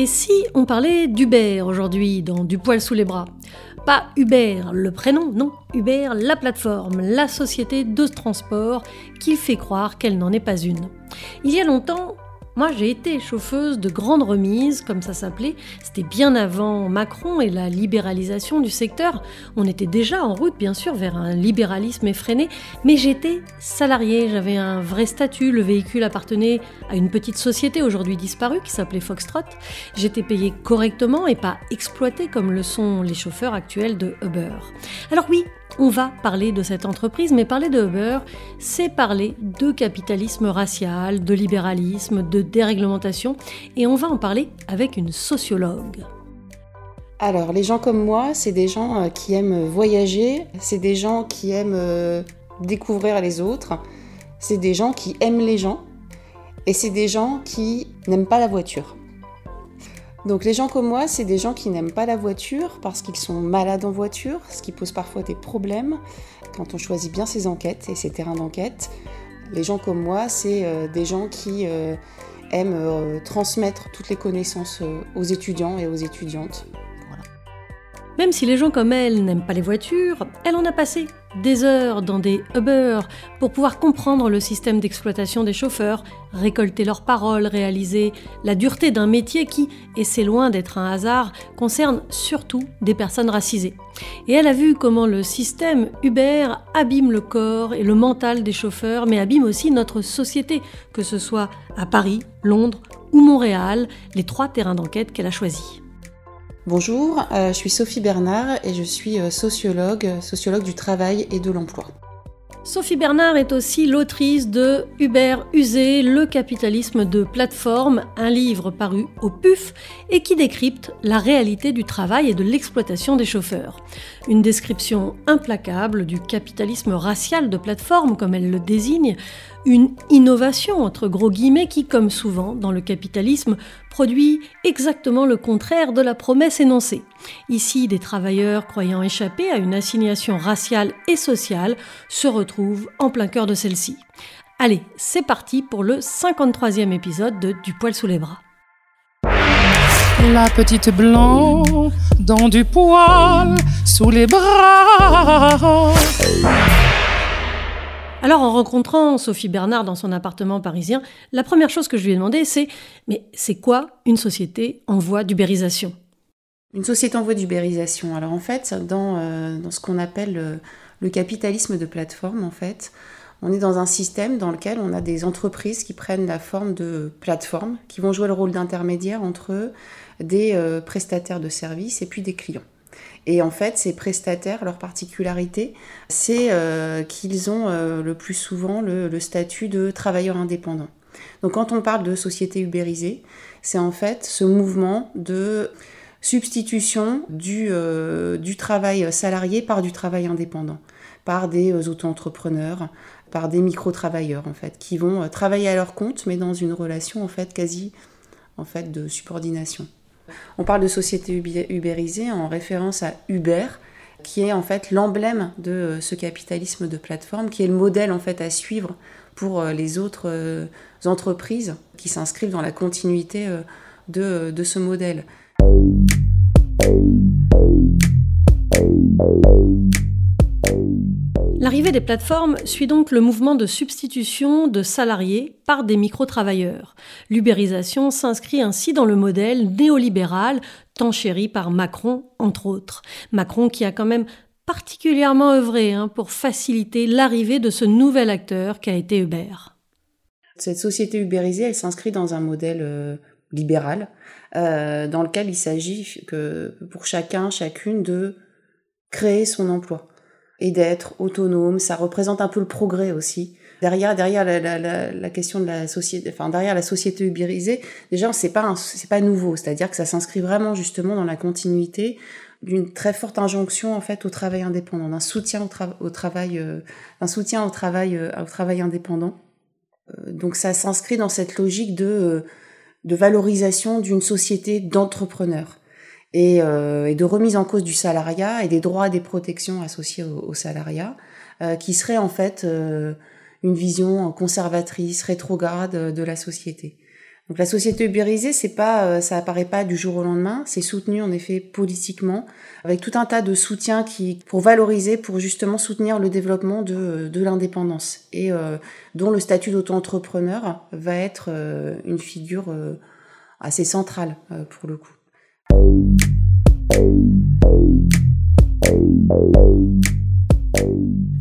Et si on parlait d'Uber aujourd'hui dans Du poil sous les bras? Pas Uber, le prénom, non. Uber, la plateforme, la société de transport qui fait croire qu'elle n'en est pas une. Il y a longtemps, moi, j'ai été chauffeuse de grande remise, comme ça s'appelait. C'était bien avant Macron et la libéralisation du secteur. On était déjà en route, bien sûr, vers un libéralisme effréné, mais j'étais salariée, j'avais un vrai statut. Le véhicule appartenait à une petite société aujourd'hui disparue qui s'appelait Foxtrot. J'étais payée correctement et pas exploitée comme le sont les chauffeurs actuels de Uber. Alors oui, on va parler de cette entreprise, mais parler de Uber, c'est parler de capitalisme racial, de libéralisme, de déréglementation, et on va en parler avec une sociologue. Alors, les gens comme moi, c'est des gens euh, qui aiment voyager, c'est des gens qui aiment euh, découvrir les autres, c'est des gens qui aiment les gens, et c'est des gens qui n'aiment pas la voiture. Donc les gens comme moi, c'est des gens qui n'aiment pas la voiture parce qu'ils sont malades en voiture, ce qui pose parfois des problèmes quand on choisit bien ses enquêtes et ses terrains d'enquête. Les gens comme moi, c'est euh, des gens qui euh, aiment euh, transmettre toutes les connaissances aux étudiants et aux étudiantes. Même si les gens comme elle n'aiment pas les voitures, elle en a passé des heures dans des Uber pour pouvoir comprendre le système d'exploitation des chauffeurs, récolter leurs paroles, réaliser la dureté d'un métier qui, et c'est loin d'être un hasard, concerne surtout des personnes racisées. Et elle a vu comment le système Uber abîme le corps et le mental des chauffeurs, mais abîme aussi notre société, que ce soit à Paris, Londres ou Montréal, les trois terrains d'enquête qu'elle a choisis. Bonjour, euh, je suis Sophie Bernard et je suis euh, sociologue, sociologue du travail et de l'emploi. Sophie Bernard est aussi l'autrice de Uber usé, le capitalisme de plateforme, un livre paru au PUF et qui décrypte la réalité du travail et de l'exploitation des chauffeurs. Une description implacable du capitalisme racial de plateforme, comme elle le désigne, une innovation entre gros guillemets qui, comme souvent dans le capitalisme, produit exactement le contraire de la promesse énoncée. Ici, des travailleurs croyant échapper à une assignation raciale et sociale se retrouvent en plein cœur de celle-ci. Allez, c'est parti pour le 53e épisode de Du poil sous les bras. La petite blanc dans du poil sous les bras. Alors en rencontrant Sophie Bernard dans son appartement parisien, la première chose que je lui ai demandé c'est mais c'est quoi une société en voie d'ubérisation? Une société en voie d'ubérisation. Alors en fait, dans, euh, ce qu'on appelle le, le, capitalisme de plateforme, en fait, on est dans un système dans lequel on a des entreprises qui prennent la forme de plateformes, qui vont jouer le rôle d'intermédiaire entre des euh, prestataires de services et puis des clients. Et en fait, ces prestataires, leur particularité, c'est euh, qu'ils ont euh, le plus souvent le, statut de travailleurs indépendants. Donc quand on parle de société ubérisée, c'est en fait ce mouvement de substitution du, euh, travail salarié par du travail indépendant, par des auto-entrepreneurs, par des micro-travailleurs en fait, qui vont travailler à leur compte, mais dans une relation en fait quasi en fait de subordination. On parle de société ubérisée en référence à Uber, qui est en fait l'emblème de euh, ce capitalisme de plateforme, qui est le modèle en fait à suivre pour euh, les autres euh, entreprises qui s'inscrivent dans la continuité de, de ce modèle. L'arrivée des plateformes suit donc le mouvement de substitution de salariés par des micro-travailleurs. L'ubérisation s'inscrit ainsi dans le modèle néolibéral tant chéri par Macron, entre autres. Macron qui a quand même particulièrement œuvré hein, pour faciliter l'arrivée de ce nouvel acteur qu'a été Uber. Cette société ubérisée, elle s'inscrit dans un modèle euh, libéral euh, dans lequel il s'agit que pour chacun, chacune de créer son emploi et d'être autonome. Ça représente un peu le progrès aussi. Derrière, derrière la, la, la, question de la société, enfin derrière la société ubérisée, déjà c'est pas c'est pas nouveau. C'est-à-dire que ça s'inscrit vraiment justement dans la continuité d'une très forte injonction en fait au travail indépendant, d'un soutien au, travail, euh, soutien au travail, euh, au travail indépendant. Euh, donc ça s'inscrit dans cette logique de de valorisation d'une société d'entrepreneurs et, euh, et, de remise en cause du salariat et des droits et des protections associés au, salariat, euh, qui serait en fait euh, une vision conservatrice, rétrograde de la société. Donc la société ubérisée, c'est pas, euh, ça apparaît pas du jour au lendemain, c'est soutenu en effet politiquement, avec tout un tas de soutiens qui, pour valoriser, pour justement soutenir le développement de, de l'indépendance, et euh, dont le statut d'auto-entrepreneur va être euh, une figure euh, assez centrale pour le coup.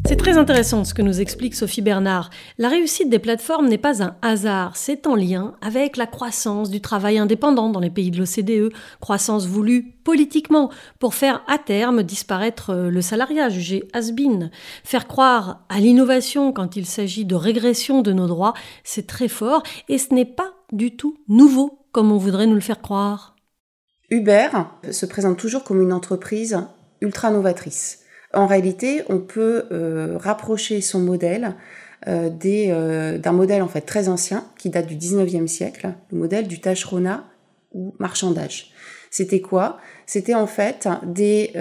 C'est très intéressant ce que nous explique Sophie Bernard. La réussite des plateformes n'est pas un hasard, c'est en lien avec la croissance du travail indépendant dans les pays de l'OCDE, croissance voulue politiquement pour faire à terme disparaître euh, le salariat jugé has-been. Faire croire à l'innovation quand il s'agit de régression de nos droits, c'est très fort et ce n'est pas du tout nouveau comme on voudrait nous le faire croire. Uber se présente toujours comme une entreprise ultra novatrice. En réalité, on peut euh, rapprocher son modèle euh, euh, d'un modèle en fait très ancien qui date du 19e siècle, le modèle du tâcheronat ou marchandage. C'était quoi? C'était en fait des,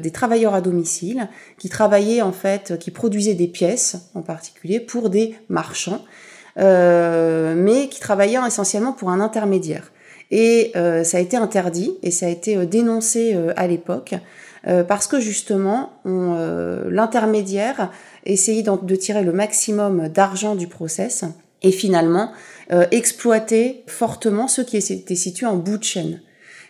des travailleurs à domicile qui travaillaient en fait, qui produisaient des pièces en particulier pour des marchands, mais qui travaillaient essentiellement pour un intermédiaire. Et ça a été interdit et ça a été dénoncé à l'époque euh, parce que justement, euh, l'intermédiaire essayait de tirer le maximum d'argent du process et finalement euh, exploiter fortement ceux qui étaient situés en bout de chaîne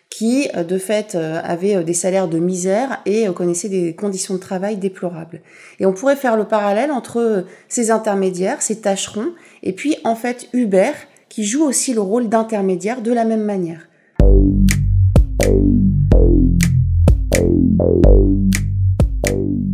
qui de fait avaient des salaires de misère et connaissaient des conditions de travail déplorables. Et on pourrait faire le parallèle entre ces intermédiaires, ces tâcherons, et puis en fait Uber, qui joue aussi le rôle d'intermédiaire de la même manière.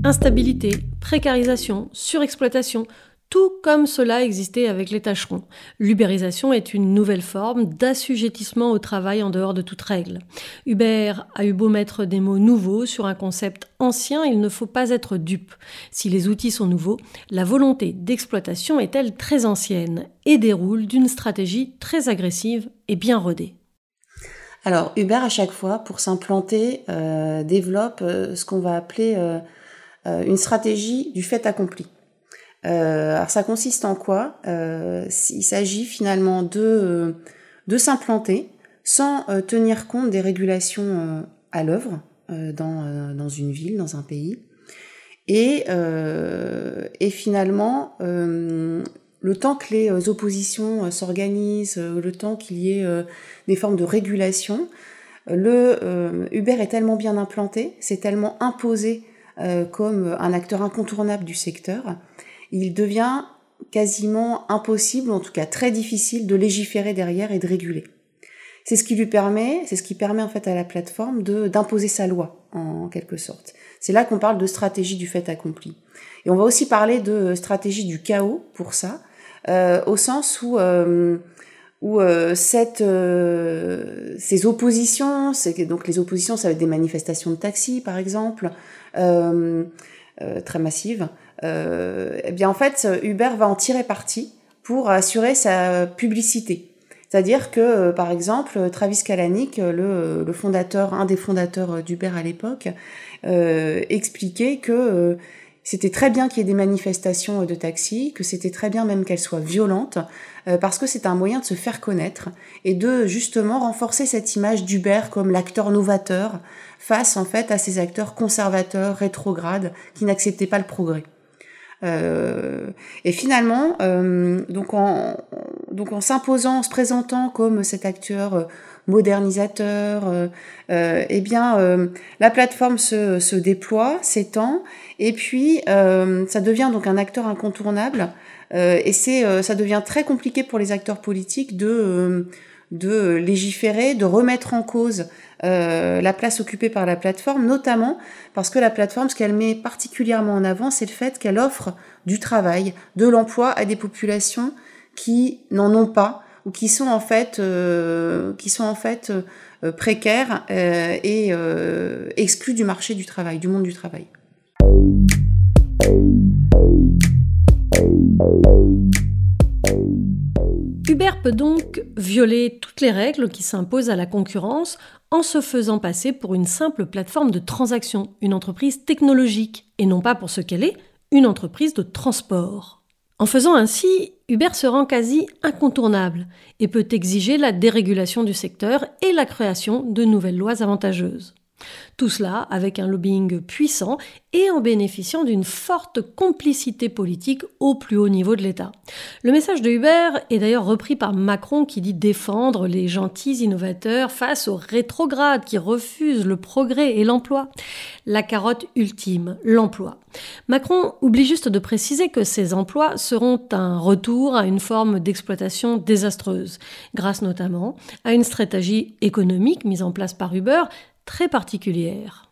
Instabilité, précarisation, surexploitation, tout comme cela existait avec les tâcherons. L'ubérisation est une nouvelle forme d'assujettissement au travail en dehors de toute règle. Uber a eu beau mettre des mots nouveaux sur un concept ancien, il ne faut pas être dupe. Si les outils sont nouveaux, la volonté d'exploitation est elle très ancienne et déroule d'une stratégie très agressive et bien rodée. Alors Uber à chaque fois, pour s'implanter, euh, développe euh, ce qu'on va appeler euh, une stratégie du fait accompli. Alors ça consiste en quoi? Il s'agit finalement de, de s'implanter sans tenir compte des régulations à l'œuvre dans, dans une ville, dans un pays. Et, et finalement, le temps que les euh, oppositions euh, s'organisent, euh, le temps qu'il y ait des formes de régulation, le Uber est tellement bien implanté, c'est tellement imposé comme un acteur incontournable du secteur, il devient quasiment impossible, en tout cas très difficile, de légiférer derrière et de réguler. C'est ce qui lui permet, c'est ce qui permet en fait à la plateforme de d'imposer sa loi en quelque sorte. C'est là qu'on parle de stratégie du fait accompli. Et on va aussi parler de stratégie du chaos pour ça, euh, au sens où euh, où euh, cette, ces oppositions, donc les oppositions, ça va être des manifestations de taxi par exemple, très massives. Eh bien en fait, Uber va en tirer parti pour assurer sa publicité. C'est-à-dire que, par exemple, Travis Kalanick, le, le fondateur, un des fondateurs d'Uber à l'époque, expliquait que c'était très bien qu'il y ait des manifestations de taxi, que c'était très bien même qu'elles soient violentes, euh, parce que c'est un moyen de se faire connaître et de justement renforcer cette image d'Uber comme l'acteur novateur face en fait à ces acteurs conservateurs, rétrogrades, qui n'acceptaient pas le progrès. Euh, et finalement, euh, donc en donc en s'imposant, en se présentant comme cet acteur modernisateur, euh, euh, eh bien, euh, la plateforme se, se déploie, s'étend, et puis ça devient donc un acteur incontournable. et c'est, ça devient très compliqué pour les acteurs politiques de de légiférer, de remettre en cause la place occupée par la plateforme, notamment parce que la plateforme, ce qu'elle met particulièrement en avant, c'est le fait qu'elle offre du travail, de l'emploi à des populations qui n'en ont pas, ou qui sont en fait, euh, euh, précaires euh, et exclus du marché du travail, du monde du travail. Uber peut donc violer toutes les règles qui s'imposent à la concurrence en se faisant passer pour une simple plateforme de transaction, une entreprise technologique, et non pas pour ce qu'elle est, une entreprise de transport. En faisant ainsi, Uber se rend quasi incontournable et peut exiger la dérégulation du secteur et la création de nouvelles lois avantageuses. Tout cela avec un lobbying puissant et en bénéficiant d'une forte complicité politique au plus haut niveau de l'État. Le message de Hubert est d'ailleurs repris par Macron qui dit défendre les gentils innovateurs face aux rétrogrades qui refusent le progrès et l'emploi. La carotte ultime, l'emploi. Macron oublie juste de préciser que ces emplois seront un retour à une forme d'exploitation désastreuse, grâce notamment à une stratégie économique mise en place par Uber très particulière.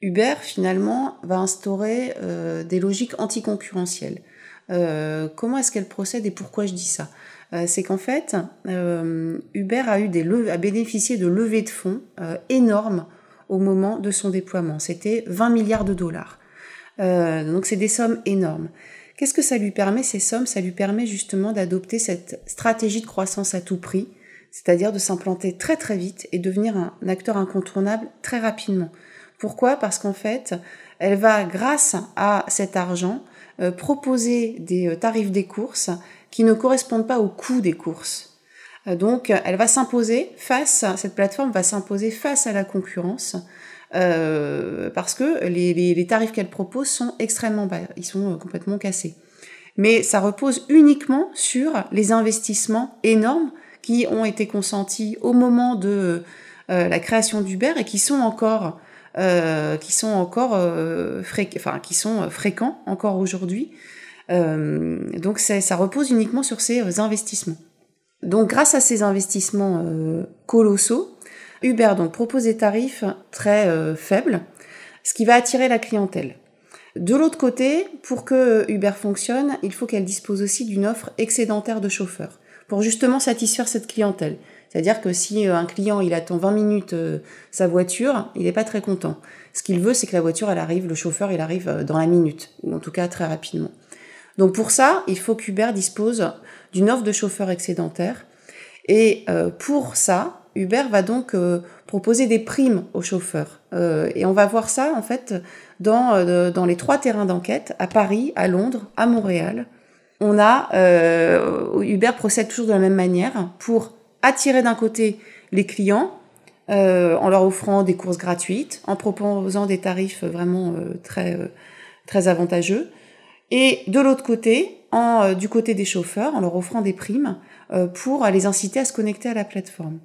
Uber, finalement, va instaurer euh, des logiques anticoncurrentielles. Euh, comment est-ce qu'elle procède et pourquoi je dis ça? Euh, C'est qu'en fait, Uber a, eu des a bénéficié de levées de fonds énormes au moment de son déploiement. C'était 20 milliards de dollars. donc c'est des sommes énormes. Qu'est-ce que ça lui permet, ces sommes? Ça lui permet justement d'adopter cette stratégie de croissance à tout prix, c'est-à-dire de s'implanter très très vite et devenir un acteur incontournable très rapidement. Pourquoi? Parce qu'en fait, elle va, grâce à cet argent, euh, proposer des euh, tarifs des courses qui ne correspondent pas au coût des courses. Euh, donc, elle va s'imposer face, cette plateforme va s'imposer face à la concurrence parce que les, les tarifs qu'elle propose sont extrêmement bas, ils sont complètement cassés. Mais ça repose uniquement sur les investissements énormes qui ont été consentis au moment de euh, la création d'Uber et qui sont encore euh, qui sont encore euh, enfin qui sont fréquents encore aujourd'hui. donc ça repose uniquement sur ces investissements. Donc grâce à ces investissements colossaux, Uber donc propose des tarifs très faibles, ce qui va attirer la clientèle. De l'autre côté, pour que Uber fonctionne, il faut qu'elle dispose aussi d'une offre excédentaire de chauffeurs pour justement satisfaire cette clientèle. C'est-à-dire que si euh, un client il attend 20 minutes euh, sa voiture, il n'est pas très content. Ce qu'il veut, c'est que la voiture elle arrive, le chauffeur il arrive euh, dans la minute, ou en tout cas très rapidement. Donc pour ça, il faut qu'Uber dispose d'une offre de chauffeurs excédentaire. Et pour ça, Uber va donc proposer des primes aux chauffeurs. et on va voir ça en fait dans, dans les trois terrains d'enquête, à Paris, à Londres, à Montréal on a euh, Uber procède toujours de la même manière pour attirer d'un côté les clients euh, en leur offrant des courses gratuites, en proposant des tarifs vraiment euh, très très avantageux, et de l'autre côté, en, du côté des chauffeurs, en leur offrant des primes pour les inciter à se connecter à la plateforme.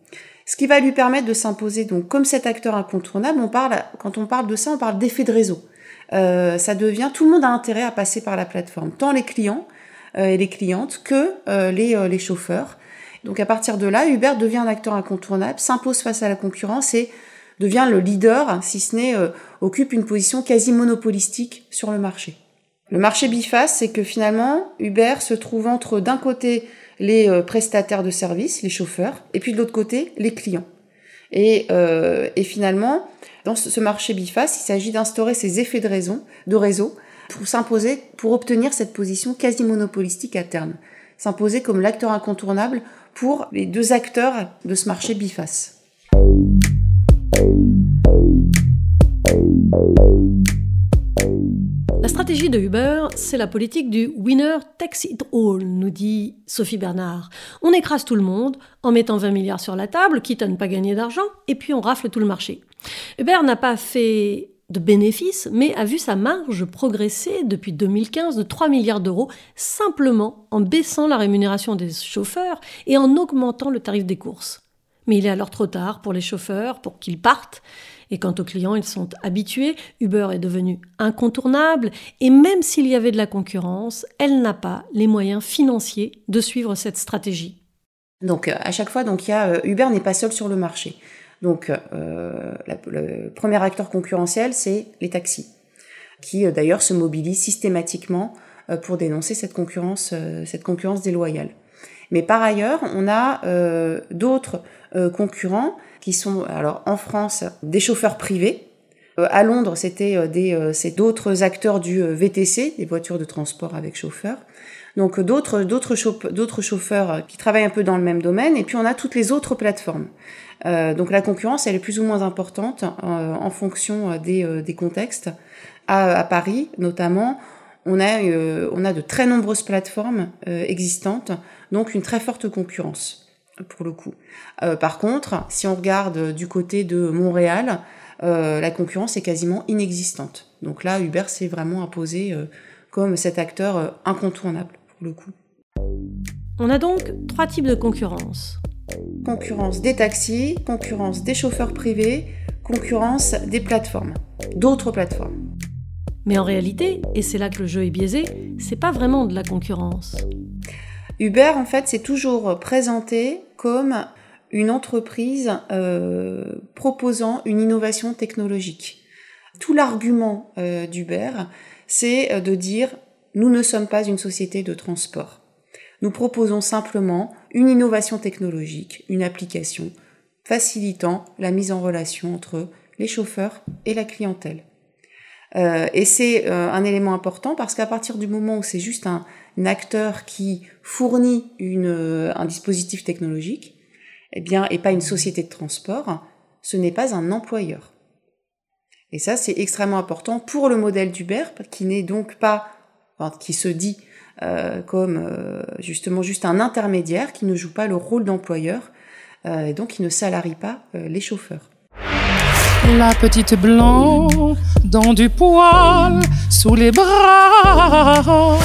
Ce qui va lui permettre de s'imposer donc comme cet acteur incontournable. On parle quand on parle de ça, on parle d'effet de réseau. ça devient tout le monde a intérêt à passer par la plateforme, tant les clients euh, et les clientes que euh, les, euh, les chauffeurs. Donc à partir de là, Uber devient un acteur incontournable, s'impose face à la concurrence et devient le leader, si ce n'est occupe une position quasi monopolistique sur le marché. Le marché biface, c'est que finalement, Uber se trouve entre d'un côté les prestataires de services, les chauffeurs, et puis de l'autre côté les clients. Et, et finalement, dans ce marché biface, il s'agit d'instaurer ces effets de, raison, de réseau pour s'imposer, pour obtenir cette position quasi monopolistique à terme. S'imposer comme l'acteur incontournable pour les deux acteurs de ce marché biface. La stratégie de Uber, c'est la politique du winner takes it all, nous dit Sophie Bernard. On écrase tout le monde en mettant 20 milliards sur la table, quitte à ne pas gagner d'argent, et puis on rafle tout le marché. Uber n'a pas fait de bénéfices, mais a vu sa marge progresser depuis 2015 de 3 milliards d'euros simplement en baissant la rémunération des chauffeurs et en augmentant le tarif des courses. Mais il est alors trop tard pour les chauffeurs, pour qu'ils partent. Et quant aux clients, ils sont habitués. Uber est devenu incontournable. Et même s'il y avait de la concurrence, elle n'a pas les moyens financiers de suivre cette stratégie. Donc à chaque fois, donc, euh, Uber n'est pas seul sur le marché. Donc, euh, le premier acteur concurrentiel, c'est les taxis, qui euh, d'ailleurs se mobilisent systématiquement euh, pour dénoncer cette concurrence, cette concurrence déloyale. Mais par ailleurs, on a d'autres concurrents qui sont, alors en France, des chauffeurs privés. à Londres, c'était des, c'est d'autres acteurs du VTC, des voitures de transport avec chauffeur. Donc d'autres d'autres chauffeurs qui travaillent un peu dans le même domaine. Et puis on a toutes les autres plateformes. Euh, donc la concurrence, elle est plus ou moins importante euh, en fonction euh, des, contextes. À, à, Paris, notamment, on a, on a de très nombreuses plateformes existantes, donc une très forte concurrence pour le coup. par contre, si on regarde du côté de Montréal, la concurrence est quasiment inexistante. Donc là, Uber s'est vraiment imposé comme cet acteur incontournable pour le coup. On a donc trois types de concurrence. Concurrence des taxis, concurrence des chauffeurs privés, concurrence des plateformes, d'autres plateformes. Mais en réalité, et c'est là que le jeu est biaisé, c'est pas vraiment de la concurrence. Uber, en fait, c'est toujours présenté comme une entreprise euh, proposant une innovation technologique. Tout l'argument euh, d'Uber, c'est euh, de dire nous ne sommes pas une société de transport. Nous proposons simplement une innovation technologique, une application facilitant la mise en relation entre les chauffeurs et la clientèle. Euh, et c'est euh, un élément important parce qu'à partir du moment où c'est juste un, acteur qui fournit euh, un dispositif technologique, eh bien, et pas une société de transport, ce n'est pas un employeur. Et ça, c'est extrêmement important pour le modèle d'Uber, qui n'est donc pas, qui se dit euh, comme euh, justement juste un intermédiaire qui ne joue pas le rôle d'employeur euh, et donc qui ne salarie pas les chauffeurs. La petite blanc dans du poil sous les bras.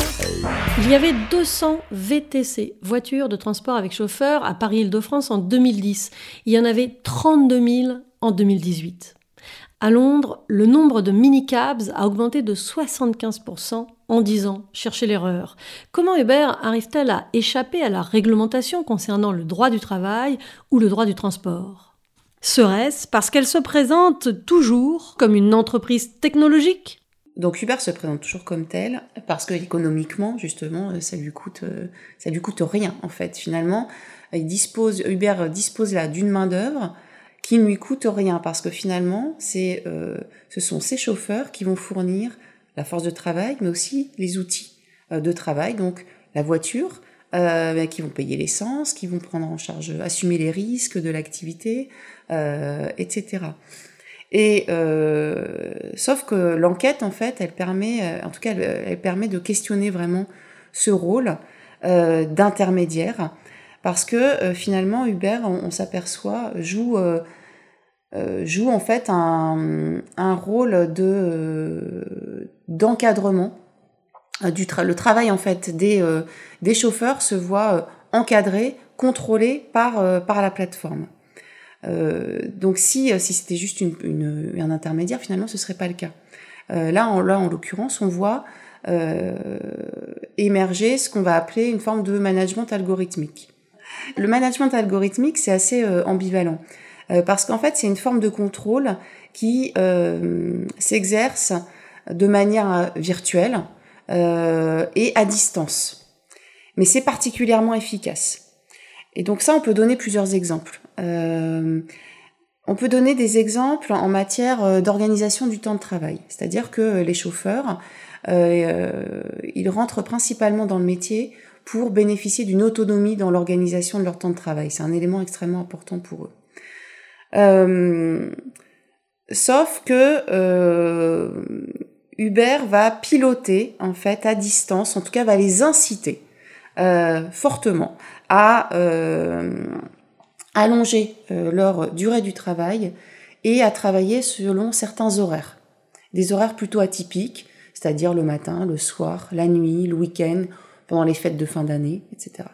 Il y avait 200 VTC, voitures de transport avec chauffeur, à Paris-Île-de-France en 2010. Il y en avait 32 000 en 2018. À Londres, le nombre de mini-cabs a augmenté de 75% en 10 ans. Cherchez l'erreur. Comment Uber arrive-t-elle à échapper à la réglementation concernant le droit du travail ou le droit du transport? Serait-ce parce qu'elle se présente toujours comme une entreprise technologique? Donc Uber se présente toujours comme tel parce que économiquement justement ça lui coûte ça lui coûte rien en fait finalement il dispose Uber dispose là d'une main d'œuvre qui ne lui coûte rien parce que finalement, c'est, euh, ce sont ces chauffeurs qui vont fournir la force de travail, mais aussi les outils euh, de travail, donc la voiture, euh, qui vont payer l'essence, qui vont prendre en charge, assumer les risques de l'activité, etc. Et sauf que l'enquête, en fait, elle permet, en tout cas, elle, permet de questionner vraiment ce rôle d'intermédiaire parce que finalement Uber, on s'aperçoit, joue euh, joue en fait un, rôle de euh, d'encadrement euh, du le travail en fait des, des chauffeurs se voit encadré, contrôlé par, par la plateforme. donc si, si c'était juste une, un intermédiaire, finalement ce serait pas le cas. là, en, là, en l'occurrence, on voit émerger ce qu'on va appeler une forme de management algorithmique. Le management algorithmique, c'est assez ambivalent. Euh, parce qu'en fait c'est une forme de contrôle qui euh, s'exerce de manière euh, virtuelle et à distance. Mais c'est particulièrement efficace. Et donc ça, on peut donner plusieurs exemples. on peut donner des exemples en matière d'organisation du temps de travail. C'est-à-dire que les chauffeurs, ils rentrent principalement dans le métier pour bénéficier d'une autonomie dans l'organisation de leur temps de travail. C'est un élément extrêmement important pour eux. Euh, sauf que euh, Uber va piloter en fait à distance, en tout cas va les inciter euh, fortement à allonger leur durée du travail et à travailler selon certains horaires. Des horaires plutôt atypiques, c'est-à-dire le matin, le soir, la nuit, le week-end, pendant les fêtes de fin d'année, etc.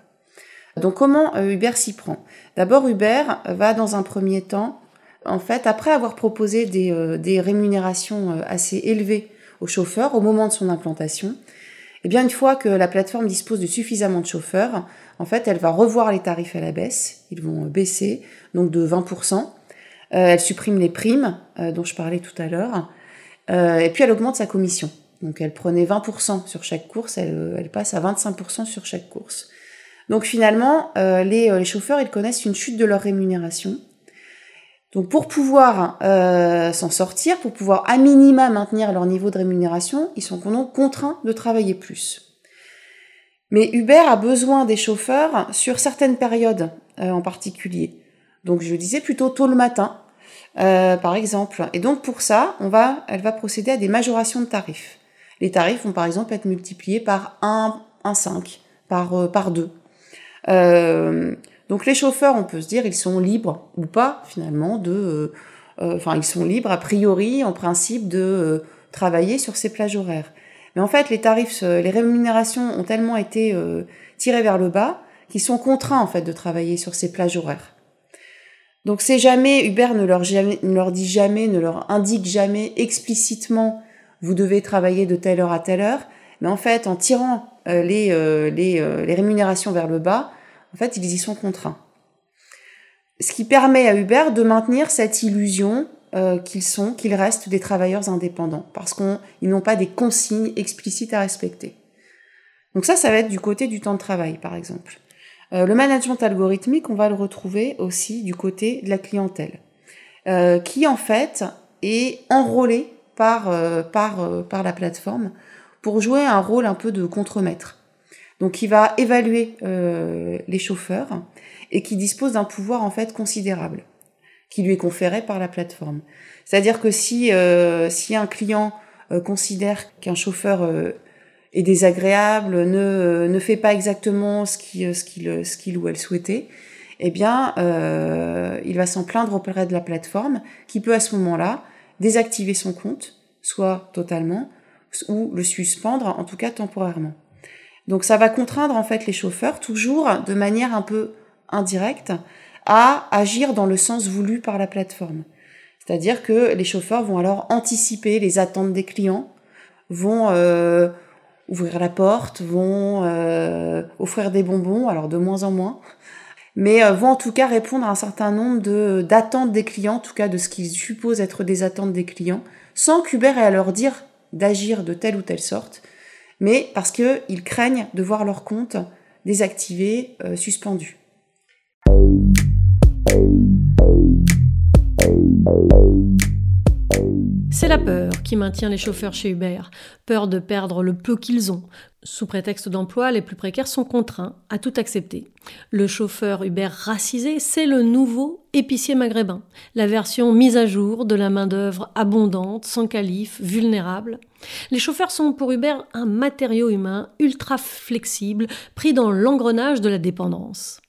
Donc comment euh, Uber s'y prend? D'abord, Uber va dans un premier temps, en fait, après avoir proposé des, euh, rémunérations euh, assez élevées aux chauffeurs au moment de son implantation, eh bien, une fois que la plateforme dispose de suffisamment de chauffeurs, en fait, elle va revoir les tarifs à la baisse. Ils vont baisser, donc de 20%. elle supprime les primes dont je parlais tout à l'heure. et puis, elle augmente sa commission. Donc, elle prenait 20% sur chaque course, elle, elle passe à 25% sur chaque course. Donc finalement, euh, euh, les, chauffeurs, ils connaissent une chute de leur rémunération. Donc pour pouvoir euh, s'en sortir, pour pouvoir à minima maintenir leur niveau de rémunération, ils sont donc contraints de travailler plus. Mais Uber a besoin des chauffeurs sur certaines périodes en particulier. Donc je disais plutôt tôt le matin, par exemple. Et donc pour ça, elle va procéder à des majorations de tarifs. Les tarifs vont par exemple être multipliés par 1, 1,5, par, par 2. donc les chauffeurs, on peut se dire, ils sont libres ou pas finalement de... Enfin, ils sont libres a priori, en principe, de travailler sur ces plages horaires. Mais en fait, les tarifs, les rémunérations ont tellement été tirées vers le bas qu'ils sont contraints en fait de travailler sur ces plages horaires. Donc c'est jamais, Uber ne leur, ne leur dit jamais, ne leur indique jamais explicitement vous devez travailler de telle heure à telle heure, mais en fait en tirant euh, les, euh, euh, les rémunérations vers le bas, en fait ils y sont contraints. Ce qui permet à Uber de maintenir cette illusion qu'ils sont, qu'ils restent des travailleurs indépendants, parce qu'ils n'ont pas des consignes explicites à respecter. Donc ça, ça va être du côté du temps de travail, par exemple. Le management algorithmique, on va le retrouver aussi du côté de la clientèle, qui en fait est enrôlée par, euh, par, par la plateforme pour jouer un rôle un peu de contremaître. Donc il va évaluer les chauffeurs et qui dispose d'un pouvoir en fait considérable qui lui est conféré par la plateforme. C'est-à-dire que si, si un client considère qu'un chauffeur est désagréable, ne, ne fait pas exactement ce qu'il ce qu'il ce qu'il ou elle souhaitait, eh bien, euh, il va s'en plaindre auprès de la plateforme, qui peut à ce moment-là désactiver son compte, soit totalement, ou le suspendre, en tout cas temporairement. Donc ça va contraindre en fait les chauffeurs, toujours de manière un peu indirecte, à agir dans le sens voulu par la plateforme. C'est-à-dire que les chauffeurs vont alors anticiper les attentes des clients, vont euh, ouvrir la porte, vont euh, offrir des bonbons, alors de moins en moins, mais euh, vont en tout cas répondre à un certain nombre de d'attentes des clients, en tout cas de ce qu'ils supposent être des attentes des clients, sans qu'Uber ait à leur dire d'agir de telle ou telle sorte, mais parce qu'ils craignent de voir leur compte désactivé, euh, suspendu. C'est la peur qui maintient les chauffeurs chez Uber, peur de perdre le peu qu'ils ont. Sous prétexte d'emploi, les plus précaires sont contraints à tout accepter. Le chauffeur Uber racisé, c'est le nouveau épicier maghrébin, la version mise à jour de la main-d'œuvre abondante, sans calife, vulnérable. Les chauffeurs sont pour Uber un matériau humain ultra flexible, pris dans l'engrenage de la dépendance.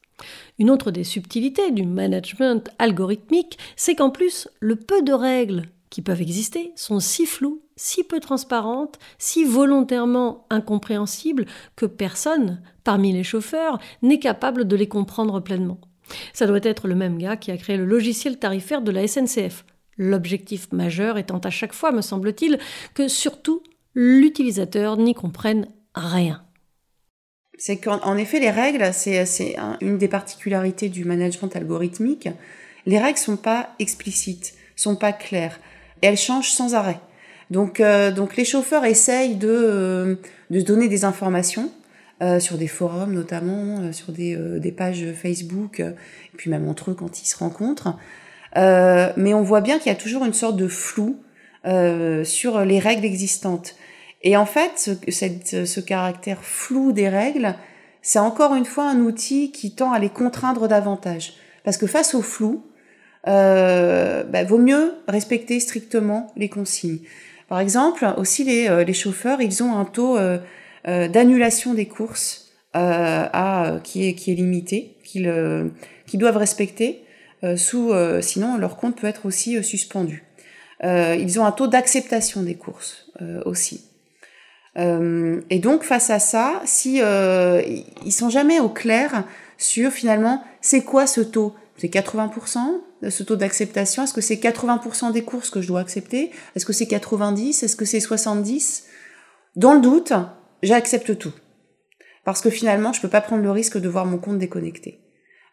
Une autre des subtilités du management algorithmique, c'est qu'en plus, le peu de règles qui peuvent exister sont si floues, si peu transparentes, si volontairement incompréhensibles que personne, parmi les chauffeurs, n'est capable de les comprendre pleinement. Ça doit être le même gars qui a créé le logiciel tarifaire de la SNCF. L'objectif majeur étant à chaque fois, me semble-t-il, que surtout l'utilisateur n'y comprenne rien. C'est qu'en effet, les règles, c'est une des particularités du management algorithmique. Les règles sont pas explicites, sont pas claires et elle change sans arrêt. Donc, euh, donc les chauffeurs essayent de, euh, de donner des informations euh, sur des forums notamment, sur des, des pages Facebook, et puis même entre eux quand ils se rencontrent. mais on voit bien qu'il y a toujours une sorte de flou sur les règles existantes. Et en fait, ce, caractère flou des règles, c'est encore une fois un outil qui tend à les contraindre davantage. Parce que face au flou, euh, bah, vaut mieux respecter strictement les consignes. Par exemple, aussi les, euh, les chauffeurs, ils ont un taux euh, euh d'annulation des courses euh, à, qui, est, qui est limité, qu'ils qu'ils doivent respecter, sous, sinon leur compte peut être aussi suspendu. ils ont un taux d'acceptation des courses aussi. et donc face à ça, si ils sont jamais au clair sur finalement c'est quoi ce taux, c'est 80%, ce taux d'acceptation? Est-ce que c'est 80% des courses que je dois accepter? Est-ce que c'est 90% Est-ce que c'est 70% Dans le doute, j'accepte tout. Parce que finalement, je peux pas prendre le risque de voir mon compte déconnecté.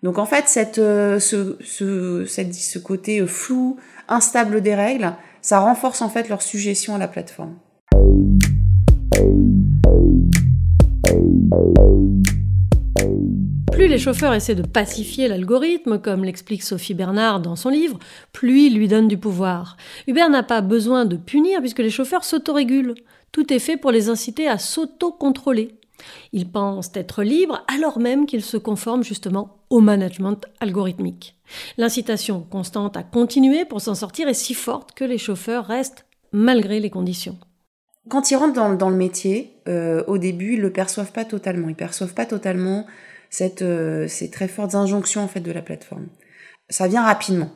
Donc en fait, cette, euh, ce, ce, ce côté flou, instable des règles, ça renforce en fait leur suggestion à la plateforme. Plus les chauffeurs essaient de pacifier l'algorithme, comme l'explique Sophie Bernard dans son livre, plus ils lui donnent du pouvoir. Uber n'a pas besoin de punir puisque les chauffeurs s'autorégulent. Tout est fait pour les inciter à s'auto-contrôler. Ils pensent être libres alors même qu'ils se conforment justement au management algorithmique. L'incitation constante à continuer pour s'en sortir est si forte que les chauffeurs restent malgré les conditions. quand ils rentrent dans, le métier, euh, au début, ils le perçoivent pas totalement. Ils perçoivent pas totalement cette, euh, ces très fortes injonctions en fait de la plateforme. Ça vient rapidement.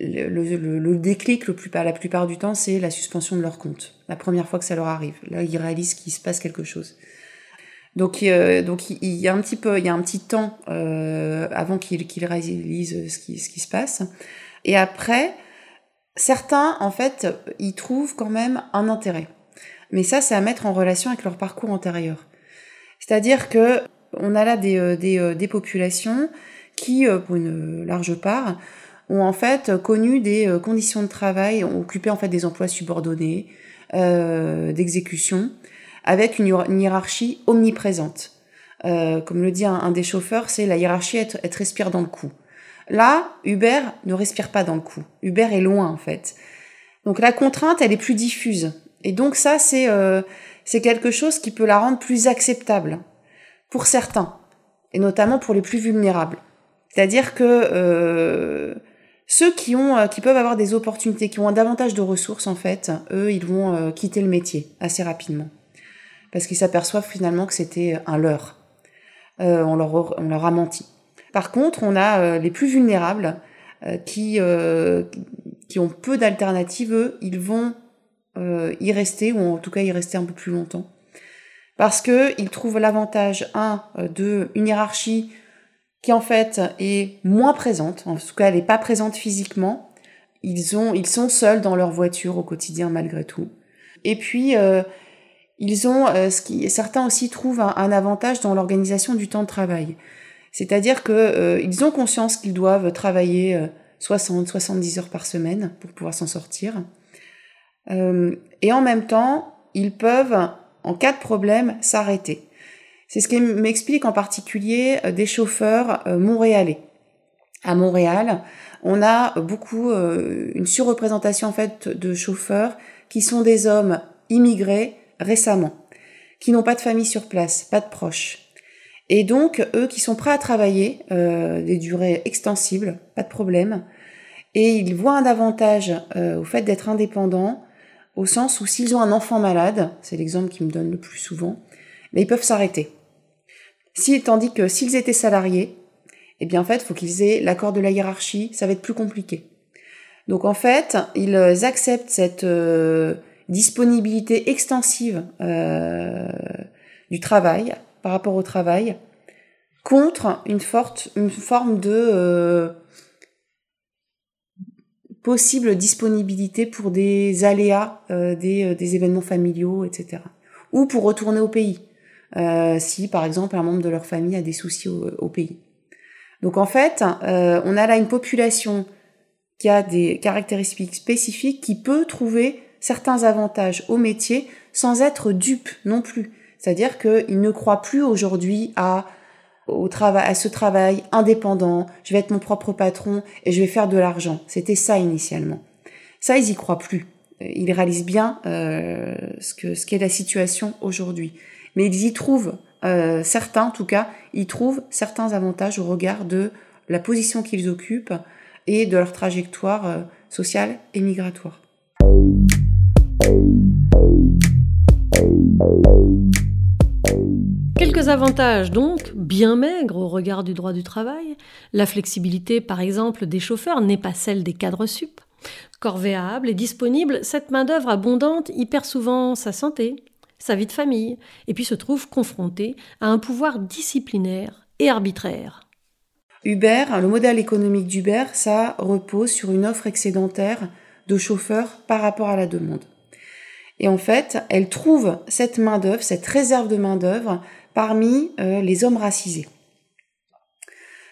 Le, déclic, le plus, la plupart du temps, c'est la suspension de leur compte. La première fois que ça leur arrive, là, ils réalisent qu'il se passe quelque chose. Donc, euh, donc il y a un petit peu, il y a un petit temps avant qu'ils réalisent ce qui, ce qui se passe. Et après, certains, en fait, y trouvent quand même un intérêt. Mais ça, c'est à mettre en relation avec leur parcours antérieur. C'est-à-dire que on a là des, euh, des, euh, des populations qui, euh, pour une large part, ont en fait connu des conditions de travail, ont occupé en fait des emplois subordonnés, euh, d'exécution, avec une, hiérarchie omniprésente. Euh, comme le dit un, des chauffeurs, c'est la hiérarchie être respire dans le cou. Là, Uber ne respire pas dans le cou. Uber est loin en fait. Donc la contrainte, elle est plus diffuse. Et donc ça, c'est euh, c'est quelque chose qui peut la rendre plus acceptable pour certains, et notamment pour les plus vulnérables. C'est-à-dire que euh, ceux qui ont, euh, qui peuvent avoir des opportunités, qui ont davantage de ressources en fait, eux, ils vont euh, quitter le métier assez rapidement, parce qu'ils s'aperçoivent finalement que c'était un leurre. On leur on leur a menti. Par contre, on a les plus vulnérables qui qui ont peu d'alternatives. Eux, ils vont y rester, ou en tout cas y rester un peu plus longtemps. Parce qu'ils trouvent l'avantage, un, euh, de une hiérarchie qui en fait est moins présente, en tout cas elle n'est pas présente physiquement. Ils, ont, ils sont seuls dans leur voiture au quotidien malgré tout. Et puis, euh, ils ont, ce qui, certains aussi trouvent un, avantage dans l'organisation du temps de travail. C'est-à-dire que ils ont conscience qu'ils doivent travailler 60, 70 heures par semaine pour pouvoir s'en sortir. Euh, et en même temps, ils peuvent, en cas de problème, s'arrêter. C'est ce qui m'explique en particulier euh, des chauffeurs euh, montréalais. À Montréal, on a beaucoup une surreprésentation en fait de chauffeurs qui sont des hommes immigrés récemment, qui n'ont pas de famille sur place, pas de proches. Et donc, eux qui sont prêts à travailler des durées extensibles, pas de problème, et ils voient un avantage au fait d'être indépendants au sens où s'ils ont un enfant malade, c'est l'exemple qui me donne le plus souvent, mais ils peuvent s'arrêter. Si, tandis que s'ils étaient salariés, eh bien en fait, il faut qu'ils aient l'accord de la hiérarchie, ça va être plus compliqué. Donc en fait, ils acceptent cette euh, disponibilité extensive euh, du travail par rapport au travail contre une forte une forme de euh, possible disponibilité pour des aléas, euh, des, euh, des, événements familiaux, etc. Ou pour retourner au pays, euh, si par exemple un membre de leur famille a des soucis au, pays. Donc en fait, on a là une population qui a des caractéristiques spécifiques qui peut trouver certains avantages au métier sans être dupe non plus. C'est-à-dire qu'ils ne croient plus aujourd'hui à au travail, à ce travail indépendant, je vais être mon propre patron et je vais faire de l'argent. C'était ça initialement. Ça, ils y croient plus. Ils réalisent bien euh, ce que ce qu'est la situation aujourd'hui. Mais ils y trouvent euh, certains, en tout cas, ils trouvent certains avantages au regard de la position qu'ils occupent et de leur trajectoire euh, sociale et migratoire. Quelques avantages donc, bien maigres au regard du droit du travail. La flexibilité, par exemple, des chauffeurs n'est pas celle des cadres sup. Corvéable et disponible, cette main-d'œuvre abondante y perd souvent sa santé, sa vie de famille, et puis se trouve confrontée à un pouvoir disciplinaire et arbitraire. Uber, le modèle économique d'Uber, ça repose sur une offre excédentaire de chauffeurs par rapport à la demande. Et en fait, elle trouve cette main-d'œuvre, cette réserve de main-d'œuvre parmi euh, les hommes racisés,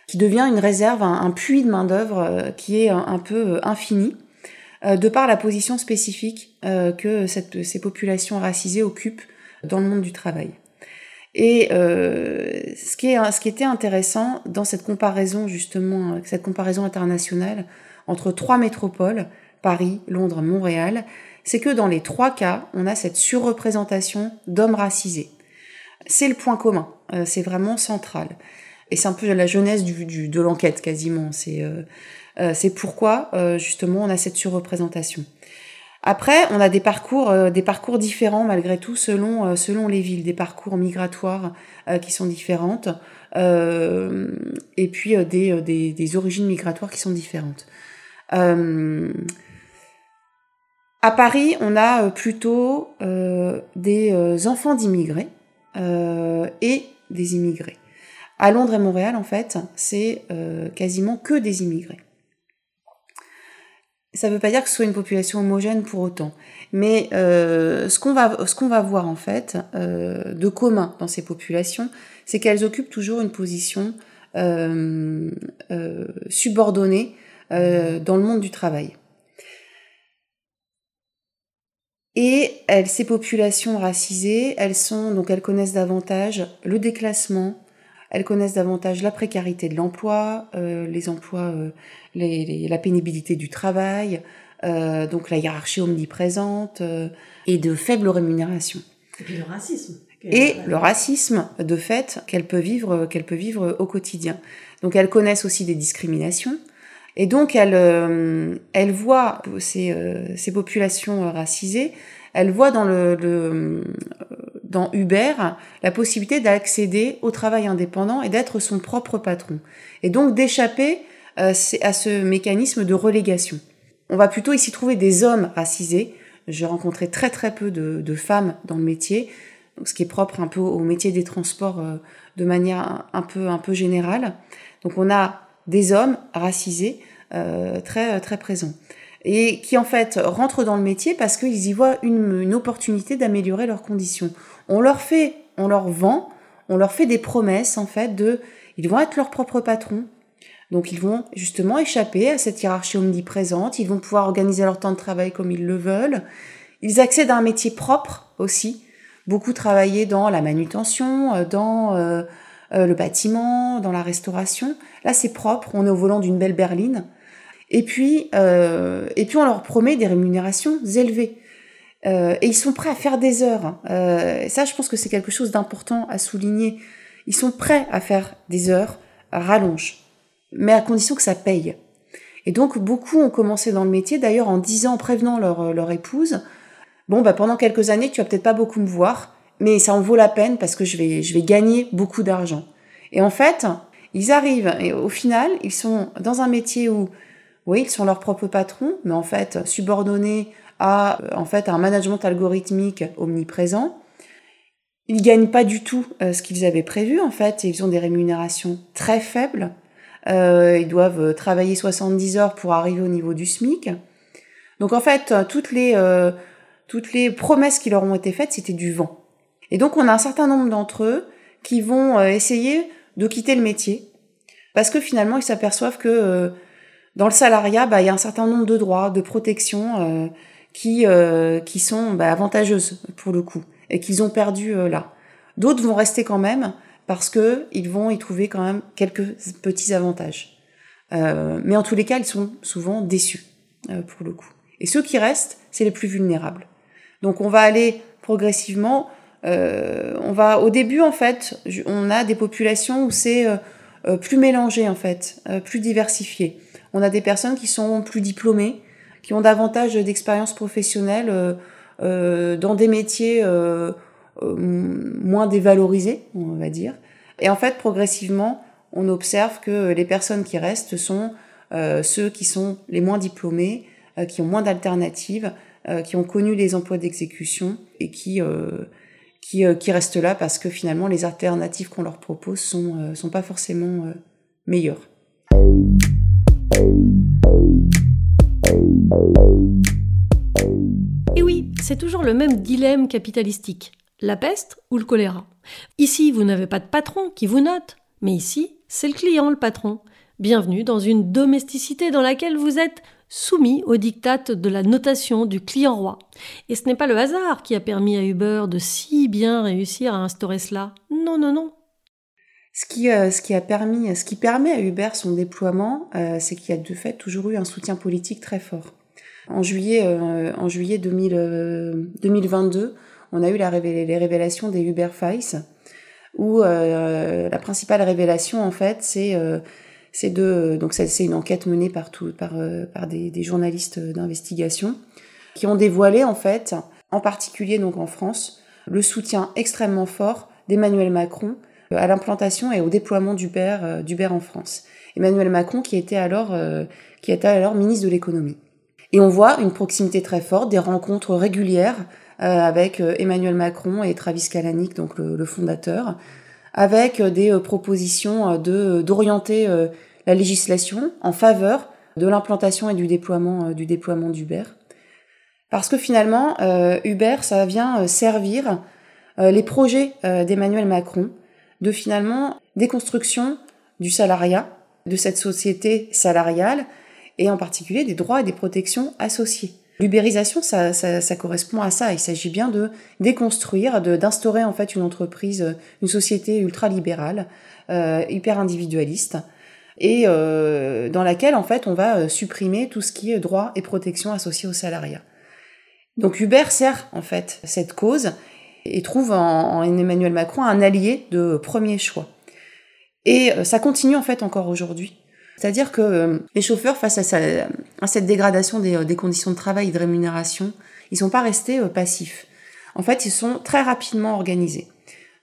qui devient une réserve, un, puits de main-d'œuvre euh, qui est un, peu euh, infini, de par la position spécifique que ces populations racisées occupent dans le monde du travail. Et ce, qui ce qui était intéressant dans cette comparaison, justement, cette comparaison internationale entre trois métropoles, Paris, Londres, Montréal, c'est que dans les trois cas, on a cette surreprésentation d'hommes racisés c'est le point commun. Euh, c'est vraiment central. Et c'est un peu la jeunesse de l'enquête quasiment. C'est euh, euh, pourquoi justement on a cette surreprésentation. Après, on a des parcours, des parcours différents malgré tout selon, selon les villes, des parcours migratoires qui sont différentes, et puis des, des, des, origines migratoires qui sont différentes. À Paris, on a euh, plutôt euh, des euh, enfants d'immigrés et des immigrés. À Londres et Montréal, en fait, c'est quasiment que des immigrés. Ça ne veut pas dire que ce soit une population homogène pour autant. Mais ce qu'on va, va, voir, en fait, de commun dans ces populations, c'est qu'elles occupent toujours une position subordonnée dans le monde du travail. Et elles, ces populations racisées, elles sont donc elles connaissent davantage le déclassement, elles connaissent davantage la précarité de l'emploi, euh, les emplois, euh, les, la pénibilité du travail, euh, donc la hiérarchie omniprésente euh, et de faibles rémunérations. Et puis le racisme. Et le racisme, de fait, qu'elle peut vivre, qu'elle peut vivre au quotidien. Donc elles connaissent aussi des discriminations. Et donc, elle, euh, elle voit ces, euh, ces populations racisées, elle voit dans, le, le dans Uber la possibilité d'accéder au travail indépendant et d'être son propre patron. Et donc d'échapper euh, à ce mécanisme de relégation. On va plutôt ici trouver des hommes racisés. J'ai rencontré très très peu de, de femmes dans le métier, ce qui est propre un peu au métier des transports de manière un peu, un peu générale. Donc on a des hommes racisés euh, très, très présents et qui en fait rentrent dans le métier parce qu'ils y voient une, une opportunité d'améliorer leurs conditions. On leur fait, on leur vend, on leur fait des promesses en fait de, ils vont être leurs propres patrons. Donc ils vont justement échapper à cette hiérarchie omniprésente, ils vont pouvoir organiser leur temps de travail comme ils le veulent. Ils accèdent à un métier propre aussi, beaucoup travailler dans la manutention, euh, dans euh, le bâtiment, dans la restauration. Là c'est propre, on est au volant d'une belle berline. Et puis, euh, et puis on leur promet des rémunérations élevées. Euh, et ils sont prêts à faire des heures. Euh, et ça, je pense que c'est quelque chose d'important à souligner. Ils sont prêts à faire des heures rallonge, mais à condition que ça paye. Et donc beaucoup ont commencé dans le métier, d'ailleurs en disant, en prévenant leur, leur épouse, bon bah pendant quelques années tu vas peut-être pas beaucoup me voir, mais ça en vaut la peine parce que je vais, je vais gagner beaucoup d'argent. Et en fait, ils arrivent et au final, ils sont dans un métier où oui, ils sont leurs propres patrons, mais en fait subordonnés à en fait un management algorithmique omniprésent. Ils gagnent pas du tout euh, ce qu'ils avaient prévu en fait, et ils ont des rémunérations très faibles. Euh, ils doivent travailler 70 heures pour arriver au niveau du SMIC. Donc en fait, toutes les euh, toutes les promesses qui leur ont été faites, c'était du vent. Et donc on a un certain nombre d'entre eux qui vont essayer de quitter le métier parce que finalement ils s'aperçoivent que dans le salariat, bah, il y a un certain nombre de droits, de protections euh, qui, euh, qui sont bah, avantageuses pour le coup et qu'ils ont perdu euh, là. D'autres vont rester quand même parce que ils vont y trouver quand même quelques petits avantages. mais en tous les cas, ils sont souvent déçus pour le coup. Et ceux qui restent, c'est les plus vulnérables. Donc on va aller progressivement. On va au début en fait, on a des populations où c'est plus mélangé en fait, plus diversifié. On a des personnes qui sont plus diplômées, qui ont davantage d'expérience professionnelle euh, euh, dans des métiers euh, moins dévalorisés, on va dire. Et en fait, progressivement, on observe que les personnes qui restent sont ceux qui sont les moins diplômés, qui ont moins d'alternatives, qui ont connu les emplois d'exécution et qui, qui, qui, restent là parce que finalement les alternatives qu'on leur propose sont, sont pas forcément meilleures. Et oui, c'est toujours le même dilemme capitalistique. La peste ou le choléra Ici, vous n'avez pas de patron qui vous note, mais ici, c'est le client le patron. Bienvenue dans une domesticité dans laquelle vous êtes soumis aux dictates de la notation du client roi. Et ce n'est pas le hasard qui a permis à Uber de si bien réussir à instaurer cela. Non, non, non. Ce qui, euh, ce qui a permis, ce qui permet à Uber son déploiement, euh, c'est qu'il y a de fait toujours eu un soutien politique très fort. En juillet, euh, en juillet 2022, on a eu la les révélations des Uber Files, où la principale révélation en fait, c'est c'est donc c'est une enquête menée par par par des, journalistes d'investigation qui ont dévoilé en fait, en particulier donc en France, le soutien extrêmement fort d'Emmanuel Macron euh, à l'implantation et au déploiement d'Uber, euh, en France. Emmanuel Macron qui était alors, euh, qui était alors ministre de l'économie. Et on voit une proximité très forte, des rencontres régulières avec Emmanuel Macron et Travis Kalanick, donc le, fondateur, avec des propositions de, d'orienter la législation en faveur de l'implantation et du déploiement, du déploiement d'Uber. Parce que finalement, Uber, ça vient servir les projets d'Emmanuel Macron de finalement déconstruction du salariat, de cette société salariale, et en particulier des droits et des protections associés. L'ubérisation, ça, ça, correspond à ça. Il s'agit bien de déconstruire, d'instaurer en fait une entreprise, une société ultra-libérale, euh, hyper individualiste, et euh, dans laquelle en fait on va euh, supprimer tout ce qui est droits et protections associés au salariat. Donc Uber sert en fait cette cause et trouve en, Emmanuel Macron un allié de premier choix. Et euh, ça continue en fait encore aujourd'hui. C'est-à-dire que les chauffeurs, face à, cette dégradation des, conditions de travail et de rémunération, ils ne sont pas restés passifs. En fait, ils sont très rapidement organisés.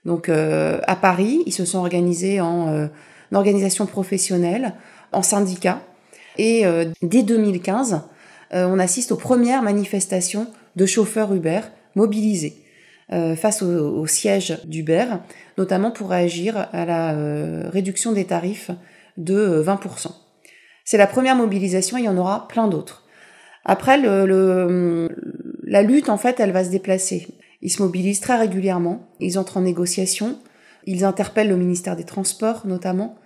Donc à Paris, ils se sont organisés en, organisation professionnelle, en syndicat. Et dès 2015, on assiste aux premières manifestations de chauffeurs Uber mobilisés. Euh, face au, siège d'Uber, notamment pour réagir à la euh, réduction des tarifs de 20%. Euh, C'est la première mobilisation, il y en aura plein d'autres. Après, le, la lutte, en fait, elle va se déplacer. Ils se mobilisent très régulièrement, ils entrent en négociation, ils interpellent le ministère des Transports notamment,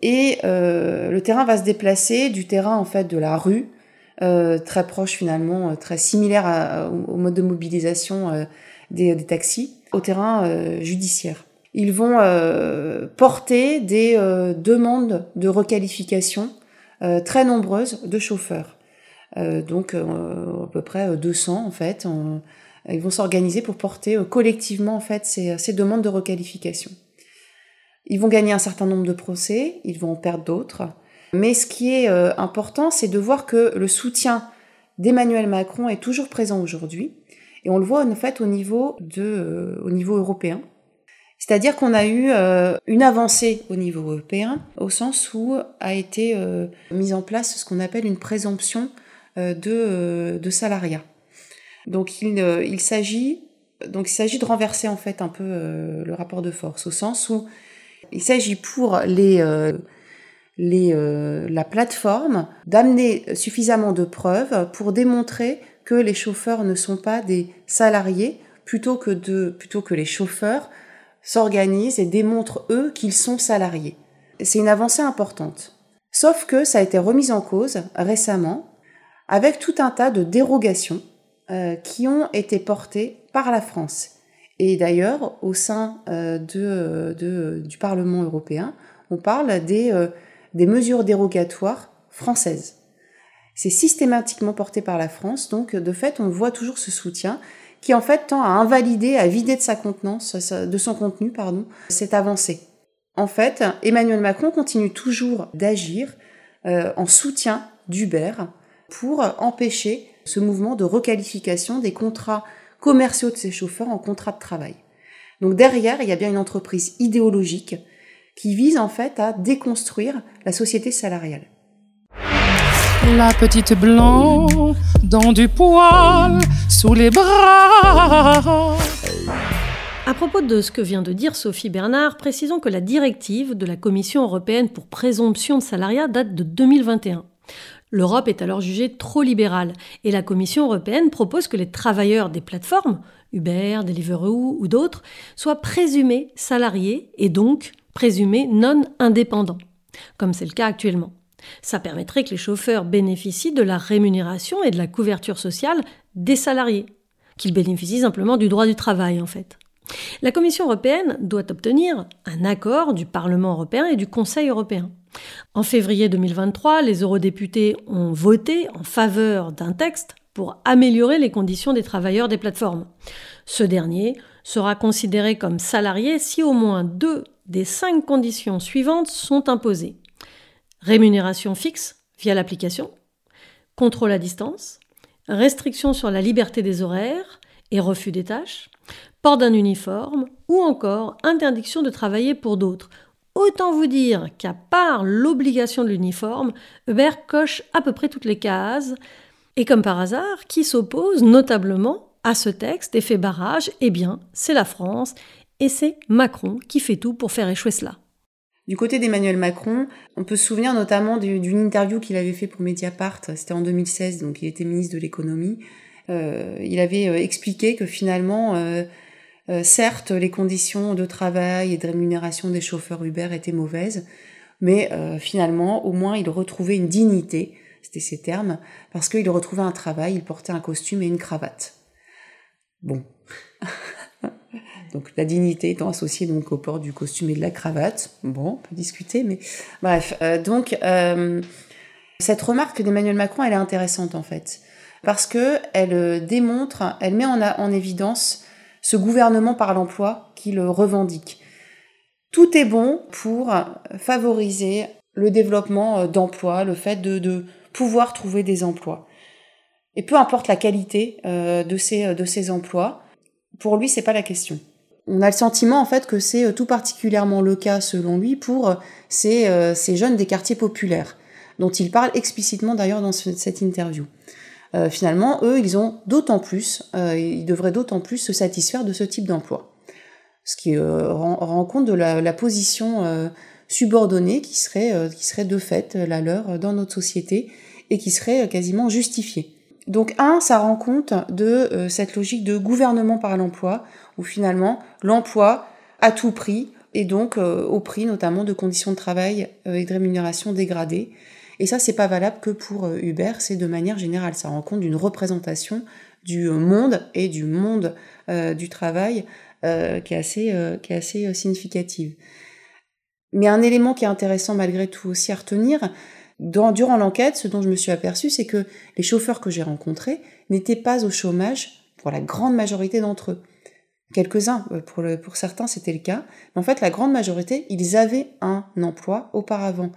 et le terrain va se déplacer du terrain en fait de la rue, très proche finalement, très similaire au mode de mobilisation des, taxis au terrain euh, judiciaire. Ils vont euh, porter des euh, demandes de requalification très nombreuses de chauffeurs. donc à peu près 200 en fait. Ils vont s'organiser pour porter collectivement en fait ces, ces, demandes de requalification. Ils vont gagner un certain nombre de procès, ils vont en perdre d'autres. Mais ce qui est important, c'est de voir que le soutien d'Emmanuel Macron est toujours présent aujourd'hui et on le voit en fait au niveau, de, euh, au niveau européen. C'est-à-dire qu'on a eu euh, une avancée au niveau européen, au sens où a été euh, mise en place ce qu'on appelle une présomption de, de salariat. Donc il, s'agit de renverser en fait un peu le rapport de force, au sens où il s'agit pour les, les, la plateforme d'amener suffisamment de preuves pour démontrer que les chauffeurs ne sont pas des salariés, plutôt que les chauffeurs s'organisent et démontrent eux qu'ils sont salariés. C'est une avancée importante. Sauf que ça a été remis en cause récemment avec tout un tas de dérogations euh, qui ont été portées par la France. Et d'ailleurs, au sein euh, de, de, du Parlement européen, on parle des, euh, des mesures dérogatoires françaises c'est systématiquement porté par la France. Donc, de fait, on voit toujours ce soutien qui, en fait, tend à invalider, à vider de sa contenance, de son contenu, pardon, cette avancée. En fait, Emmanuel Macron continue toujours d'agir euh, en soutien d'Uber pour empêcher ce mouvement de requalification des contrats commerciaux de ses chauffeurs en contrats de travail. Donc derrière, il y a bien une entreprise idéologique qui vise en fait à déconstruire la société salariale. La petite blanc dans du poil sous les bras. À propos de ce que vient de dire Sophie Bernard, précisons que la directive de la Commission européenne pour présomption de salariat date de 2021. L'Europe est alors jugée trop libérale et la Commission européenne propose que les travailleurs des plateformes, Uber, Deliveroo ou d'autres, soient présumés salariés et donc présumés non indépendants, comme c'est le cas actuellement. Ça permettrait que les chauffeurs bénéficient de la rémunération et de la couverture sociale des salariés, qu'ils bénéficient simplement du droit du travail en fait. La Commission européenne doit obtenir un accord du Parlement européen et du Conseil européen. En février 2023, les eurodéputés ont voté en faveur d'un texte pour améliorer les conditions des travailleurs des plateformes. Ce dernier sera considéré comme salarié si au moins deux des cinq conditions suivantes sont imposées rémunération fixe via l'application, contrôle à distance, restriction sur la liberté des horaires et refus des tâches, d'un uniforme ou encore interdiction de travailler pour d'autres. Autant vous dire qu'à part l'obligation de l'uniforme, Uber coche à peu près toutes les cases, et comme par hasard, qui s'oppose notablement à ce texte et fait barrage Eh bien, c'est la France, et c'est Macron qui fait tout pour faire échouer cela. Du côté d'Emmanuel Macron, on peut se souvenir notamment d'une interview qu'il avait fait pour Mediapart, c'était en 2016, donc il était ministre de l'économie. Euh, il avait euh, expliqué que finalement, euh, certes, les conditions de travail et de rémunération des chauffeurs Uber étaient mauvaises, mais finalement, au moins, il retrouvait une dignité, c'était ses termes, parce qu'il retrouvait un travail, il portait un costume et une cravate. Bon. Donc la dignité étant associée donc au port du costume et de la cravate. Bon, on peut discuter, mais bref. Euh, donc euh, cette remarque d'Emmanuel Macron, elle est intéressante en fait, parce que elle euh, démontre, elle met en évidence ce gouvernement par l'emploi qui le revendique. Tout est bon pour favoriser le développement d'emplois, le fait de, pouvoir trouver des emplois. Et peu importe la qualité de, ces, de ces emplois, pour lui, c'est pas la question on a le sentiment en fait que c'est euh, tout particulièrement le cas selon lui pour euh, euh, ces, jeunes des quartiers populaires, dont il parle explicitement d'ailleurs dans cette interview. Finalement, eux, ils ont d'autant plus, ils devraient d'autant plus se satisfaire de ce type d'emploi. Ce qui rend, compte de la, position subordonnée qui serait, qui serait de fait la leur dans notre société et qui serait quasiment justifiée. Donc un, ça rend compte de cette logique de gouvernement par l'emploi, où finalement l'emploi à tout prix et donc euh, au prix notamment de conditions de travail euh, et de rémunération dégradées. Et ça, c'est pas valable que pour euh, Uber, c'est de manière générale. Ça rend compte d'une représentation du monde et du monde du travail qui est assez, significative. Mais un élément qui est intéressant malgré tout aussi à retenir, durant l'enquête, ce dont je me suis aperçue, c'est que les chauffeurs que j'ai rencontrés n'étaient pas au chômage pour la grande majorité d'entre eux. Quelques-uns, euh, pour certains, c'était le cas. Mais en fait, la grande majorité, ils avaient un emploi auparavant.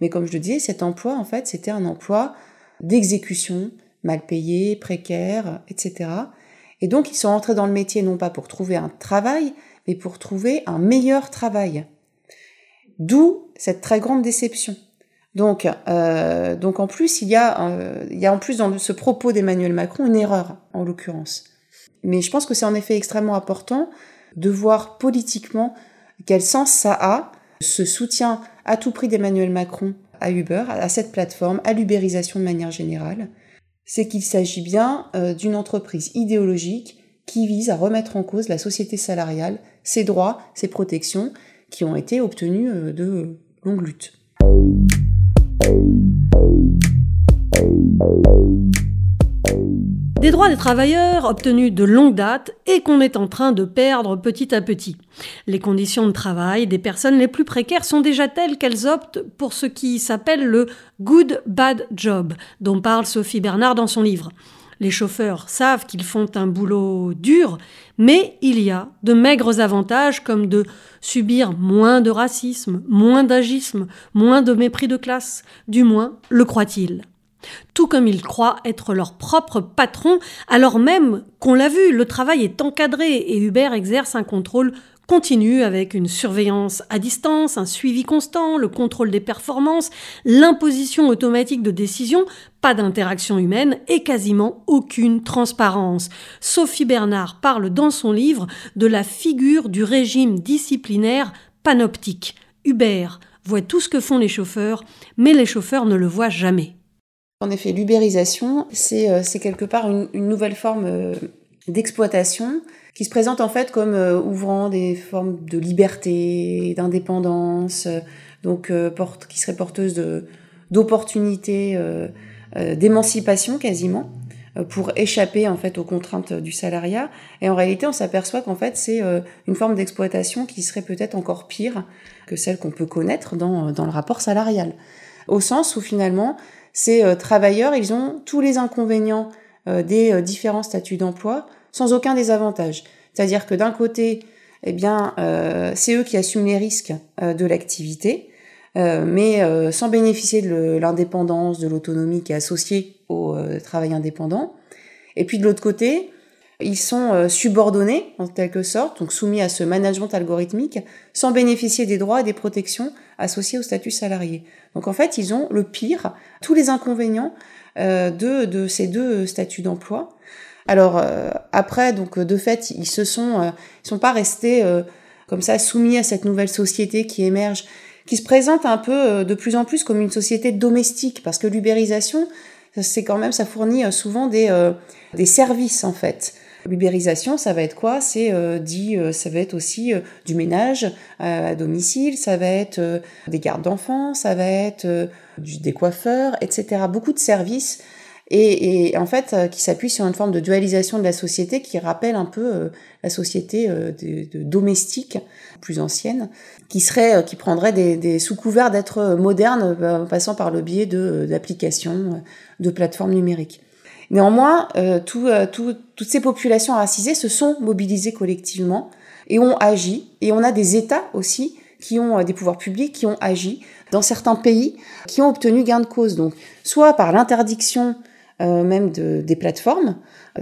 Mais comme je le disais, cet emploi, en fait, c'était un emploi d'exécution, mal payé, précaire, etc. Et donc, ils sont entrés dans le métier non pas pour trouver un travail, mais pour trouver un meilleur travail. D'où cette très grande déception. Donc, euh, donc en plus, il y, a, euh, il y a en plus dans ce propos d'Emmanuel Macron une erreur, en l'occurrence. Mais je pense que c'est en effet extrêmement important de voir politiquement quel sens ça a, ce soutien à tout prix d'Emmanuel Macron à Uber, à cette plateforme, à l'ubérisation de manière générale. C'est qu'il s'agit bien euh, d'une entreprise idéologique qui vise à remettre en cause la société salariale, ses droits, ses protections, qui ont été obtenus euh, de longues luttes. Des droits des travailleurs obtenus de longue date et qu'on est en train de perdre petit à petit. Les conditions de travail des personnes les plus précaires sont déjà telles qu'elles optent pour ce qui s'appelle le good bad job, dont parle Sophie Bernard dans son livre. Les chauffeurs savent qu'ils font un boulot dur, mais il y a de maigres avantages comme de subir moins de racisme, moins d'agisme, moins de mépris de classe, du moins le croient-ils tout comme ils croient être leur propre patron, alors même qu'on l'a vu, le travail est encadré et Uber exerce un contrôle continu avec une surveillance à distance, un suivi constant, le contrôle des performances, l'imposition automatique de décisions, pas d'interaction humaine et quasiment aucune transparence. Sophie Bernard parle dans son livre de la figure du régime disciplinaire panoptique. Uber voit tout ce que font les chauffeurs, mais les chauffeurs ne le voient jamais. En effet, l'ubérisation, c'est euh, quelque part une, nouvelle forme euh, d'exploitation qui se présente en fait comme euh, ouvrant des formes de liberté, d'indépendance, donc qui serait porteuse d'opportunités, d'émancipation quasiment pour échapper en fait aux contraintes du salariat. Et en réalité, on s'aperçoit qu'en fait, c'est une forme d'exploitation qui serait peut-être encore pire que celle qu'on peut connaître dans, dans le rapport salarial. Au sens où finalement, ces euh, travailleurs, ils ont tous les inconvénients euh, des euh, différents statuts d'emploi sans aucun désavantage. C'est-à-dire que d'un côté, eh bien, c'est eux qui assument les risques de l'activité, mais sans bénéficier de l'indépendance, de l'autonomie qui est associée au travail indépendant. Et puis de l'autre côté, ils sont subordonnés en quelque sorte, donc soumis à ce management algorithmique, sans bénéficier des droits et des protections associés au statut salarié. Donc en fait, ils ont le pire, tous les inconvénients euh, de, de ces deux statuts d'emploi. Alors euh, après, donc de fait, ils se sont, ils sont pas restés comme ça soumis à cette nouvelle société qui émerge, qui se présente un peu de plus en plus comme une société domestique, parce que l'ubérisation, c'est quand même, ça fournit souvent des, des services en fait. L'ubérisation, ça va être quoi? C'est euh, dit, euh, ça va être aussi euh, du ménage à domicile, ça va être des gardes d'enfants, ça va être des coiffeurs, etc. Beaucoup de services et, en fait qui s'appuie sur une forme de dualisation de la société qui rappelle un peu la société de, domestique plus ancienne, qui serait, qui prendrait des, sous couvert d'être moderne, en passant par le biais de d'applications, de plateformes numériques. Néanmoins, euh, euh, toutes ces populations racisées se sont mobilisées collectivement et ont agi. Et on a des États aussi qui ont euh, des pouvoirs publics qui ont agi dans certains pays qui ont obtenu gain de cause. Donc, soit par l'interdiction même de, des plateformes.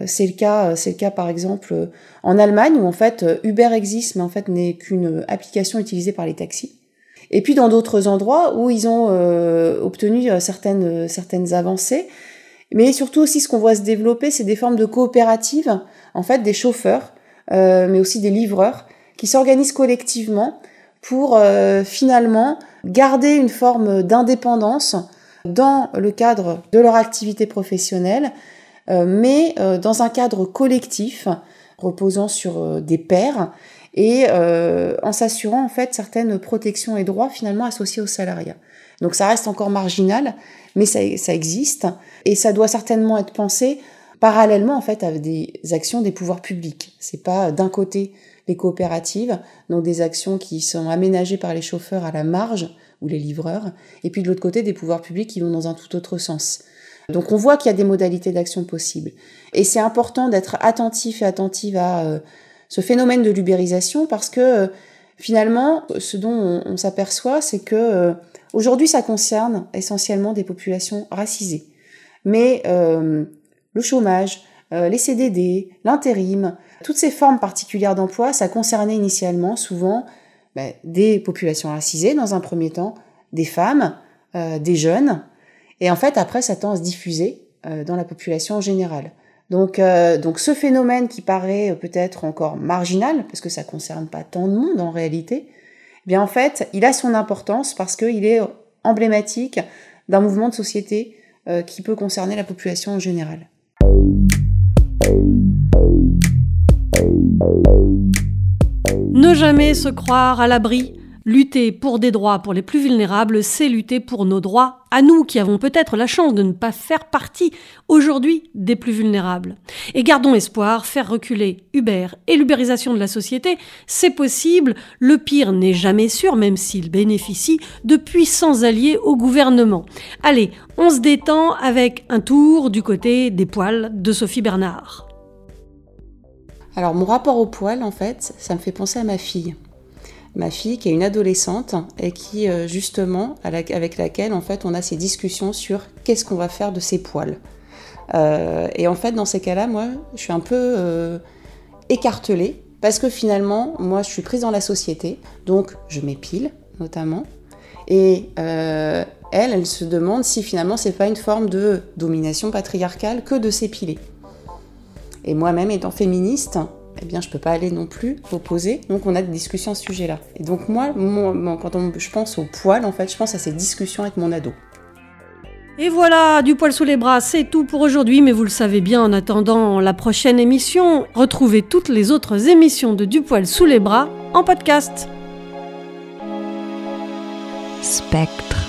c'est le cas, c'est le cas par exemple en Allemagne où en fait Uber existe, mais en fait n'est qu'une application utilisée par les taxis. Et puis dans d'autres endroits où ils ont obtenu certaines certaines avancées, mais surtout aussi, ce qu'on voit se développer, c'est des formes de coopératives, en fait, des chauffeurs, euh, mais aussi des livreurs, qui s'organisent collectivement pour euh, finalement garder une forme d'indépendance dans le cadre de leur activité professionnelle, euh, mais dans un cadre collectif reposant sur des pairs et en s'assurant en fait certaines protections et droits finalement associés aux salariat. Donc ça reste encore marginal, mais ça, ça existe et ça doit certainement être pensé parallèlement en fait à des actions des pouvoirs publics. C'est pas d'un côté les coopératives, donc des actions qui sont aménagées par les chauffeurs à la marge ou les livreurs, et puis de l'autre côté des pouvoirs publics qui vont dans un tout autre sens. Donc on voit qu'il y a des modalités d'action possibles. Et c'est important d'être attentif et attentive à euh, ce phénomène de l'ubérisation parce que euh, finalement, ce dont on, s'aperçoit, c'est que euh, aujourd'hui ça concerne essentiellement des populations racisées. Mais euh, le chômage, euh, les CDD, l'intérim, toutes ces formes particulières d'emploi, ça concernait initialement souvent ben, des populations racisées dans un premier temps, des femmes, euh, des jeunes, et en fait après ça tend à se diffuser dans la population en général. Donc, donc ce phénomène qui paraît peut-être encore marginal, parce que ça concerne pas tant de monde en réalité, eh bien en fait, il a son importance parce qu'il est emblématique d'un mouvement de société euh, qui peut concerner la population en général. Ne jamais se croire à l'abri Lutter pour des droits pour les plus vulnérables, c'est lutter pour nos droits à nous qui avons peut-être la chance de ne pas faire partie aujourd'hui des plus vulnérables. Et gardons espoir, faire reculer Uber et l'ubérisation de la société, c'est possible. Le pire n'est jamais sûr, même s'il bénéficie de puissants alliés au gouvernement. Allez, on se détend avec un tour du côté des poils de Sophie Bernard. Alors mon rapport aux poils, en fait, ça me fait penser à ma fille ma fille qui est une adolescente et qui euh, justement avec laquelle en fait on a ces discussions sur qu'est-ce qu'on va faire de ses poils. Euh, et en fait dans ces cas-là, moi je suis un peu euh, écartelée parce que finalement moi je suis prise dans la société, donc je m'épile notamment. Et elle, elle se demande si finalement c'est pas une forme de domination patriarcale que de s'épiler. Et moi-même étant féministe, eh bien, je peux pas aller non plus opposer. Donc, on a des discussions à ce sujet-là. Et donc, moi, quand je pense au poil, en fait, je pense à ces discussions avec mon ado. Et voilà, du poil sous les bras, c'est tout pour aujourd'hui, mais vous le savez bien, en attendant la prochaine émission, retrouvez toutes les autres émissions de Du poil sous les bras en podcast. Spectre.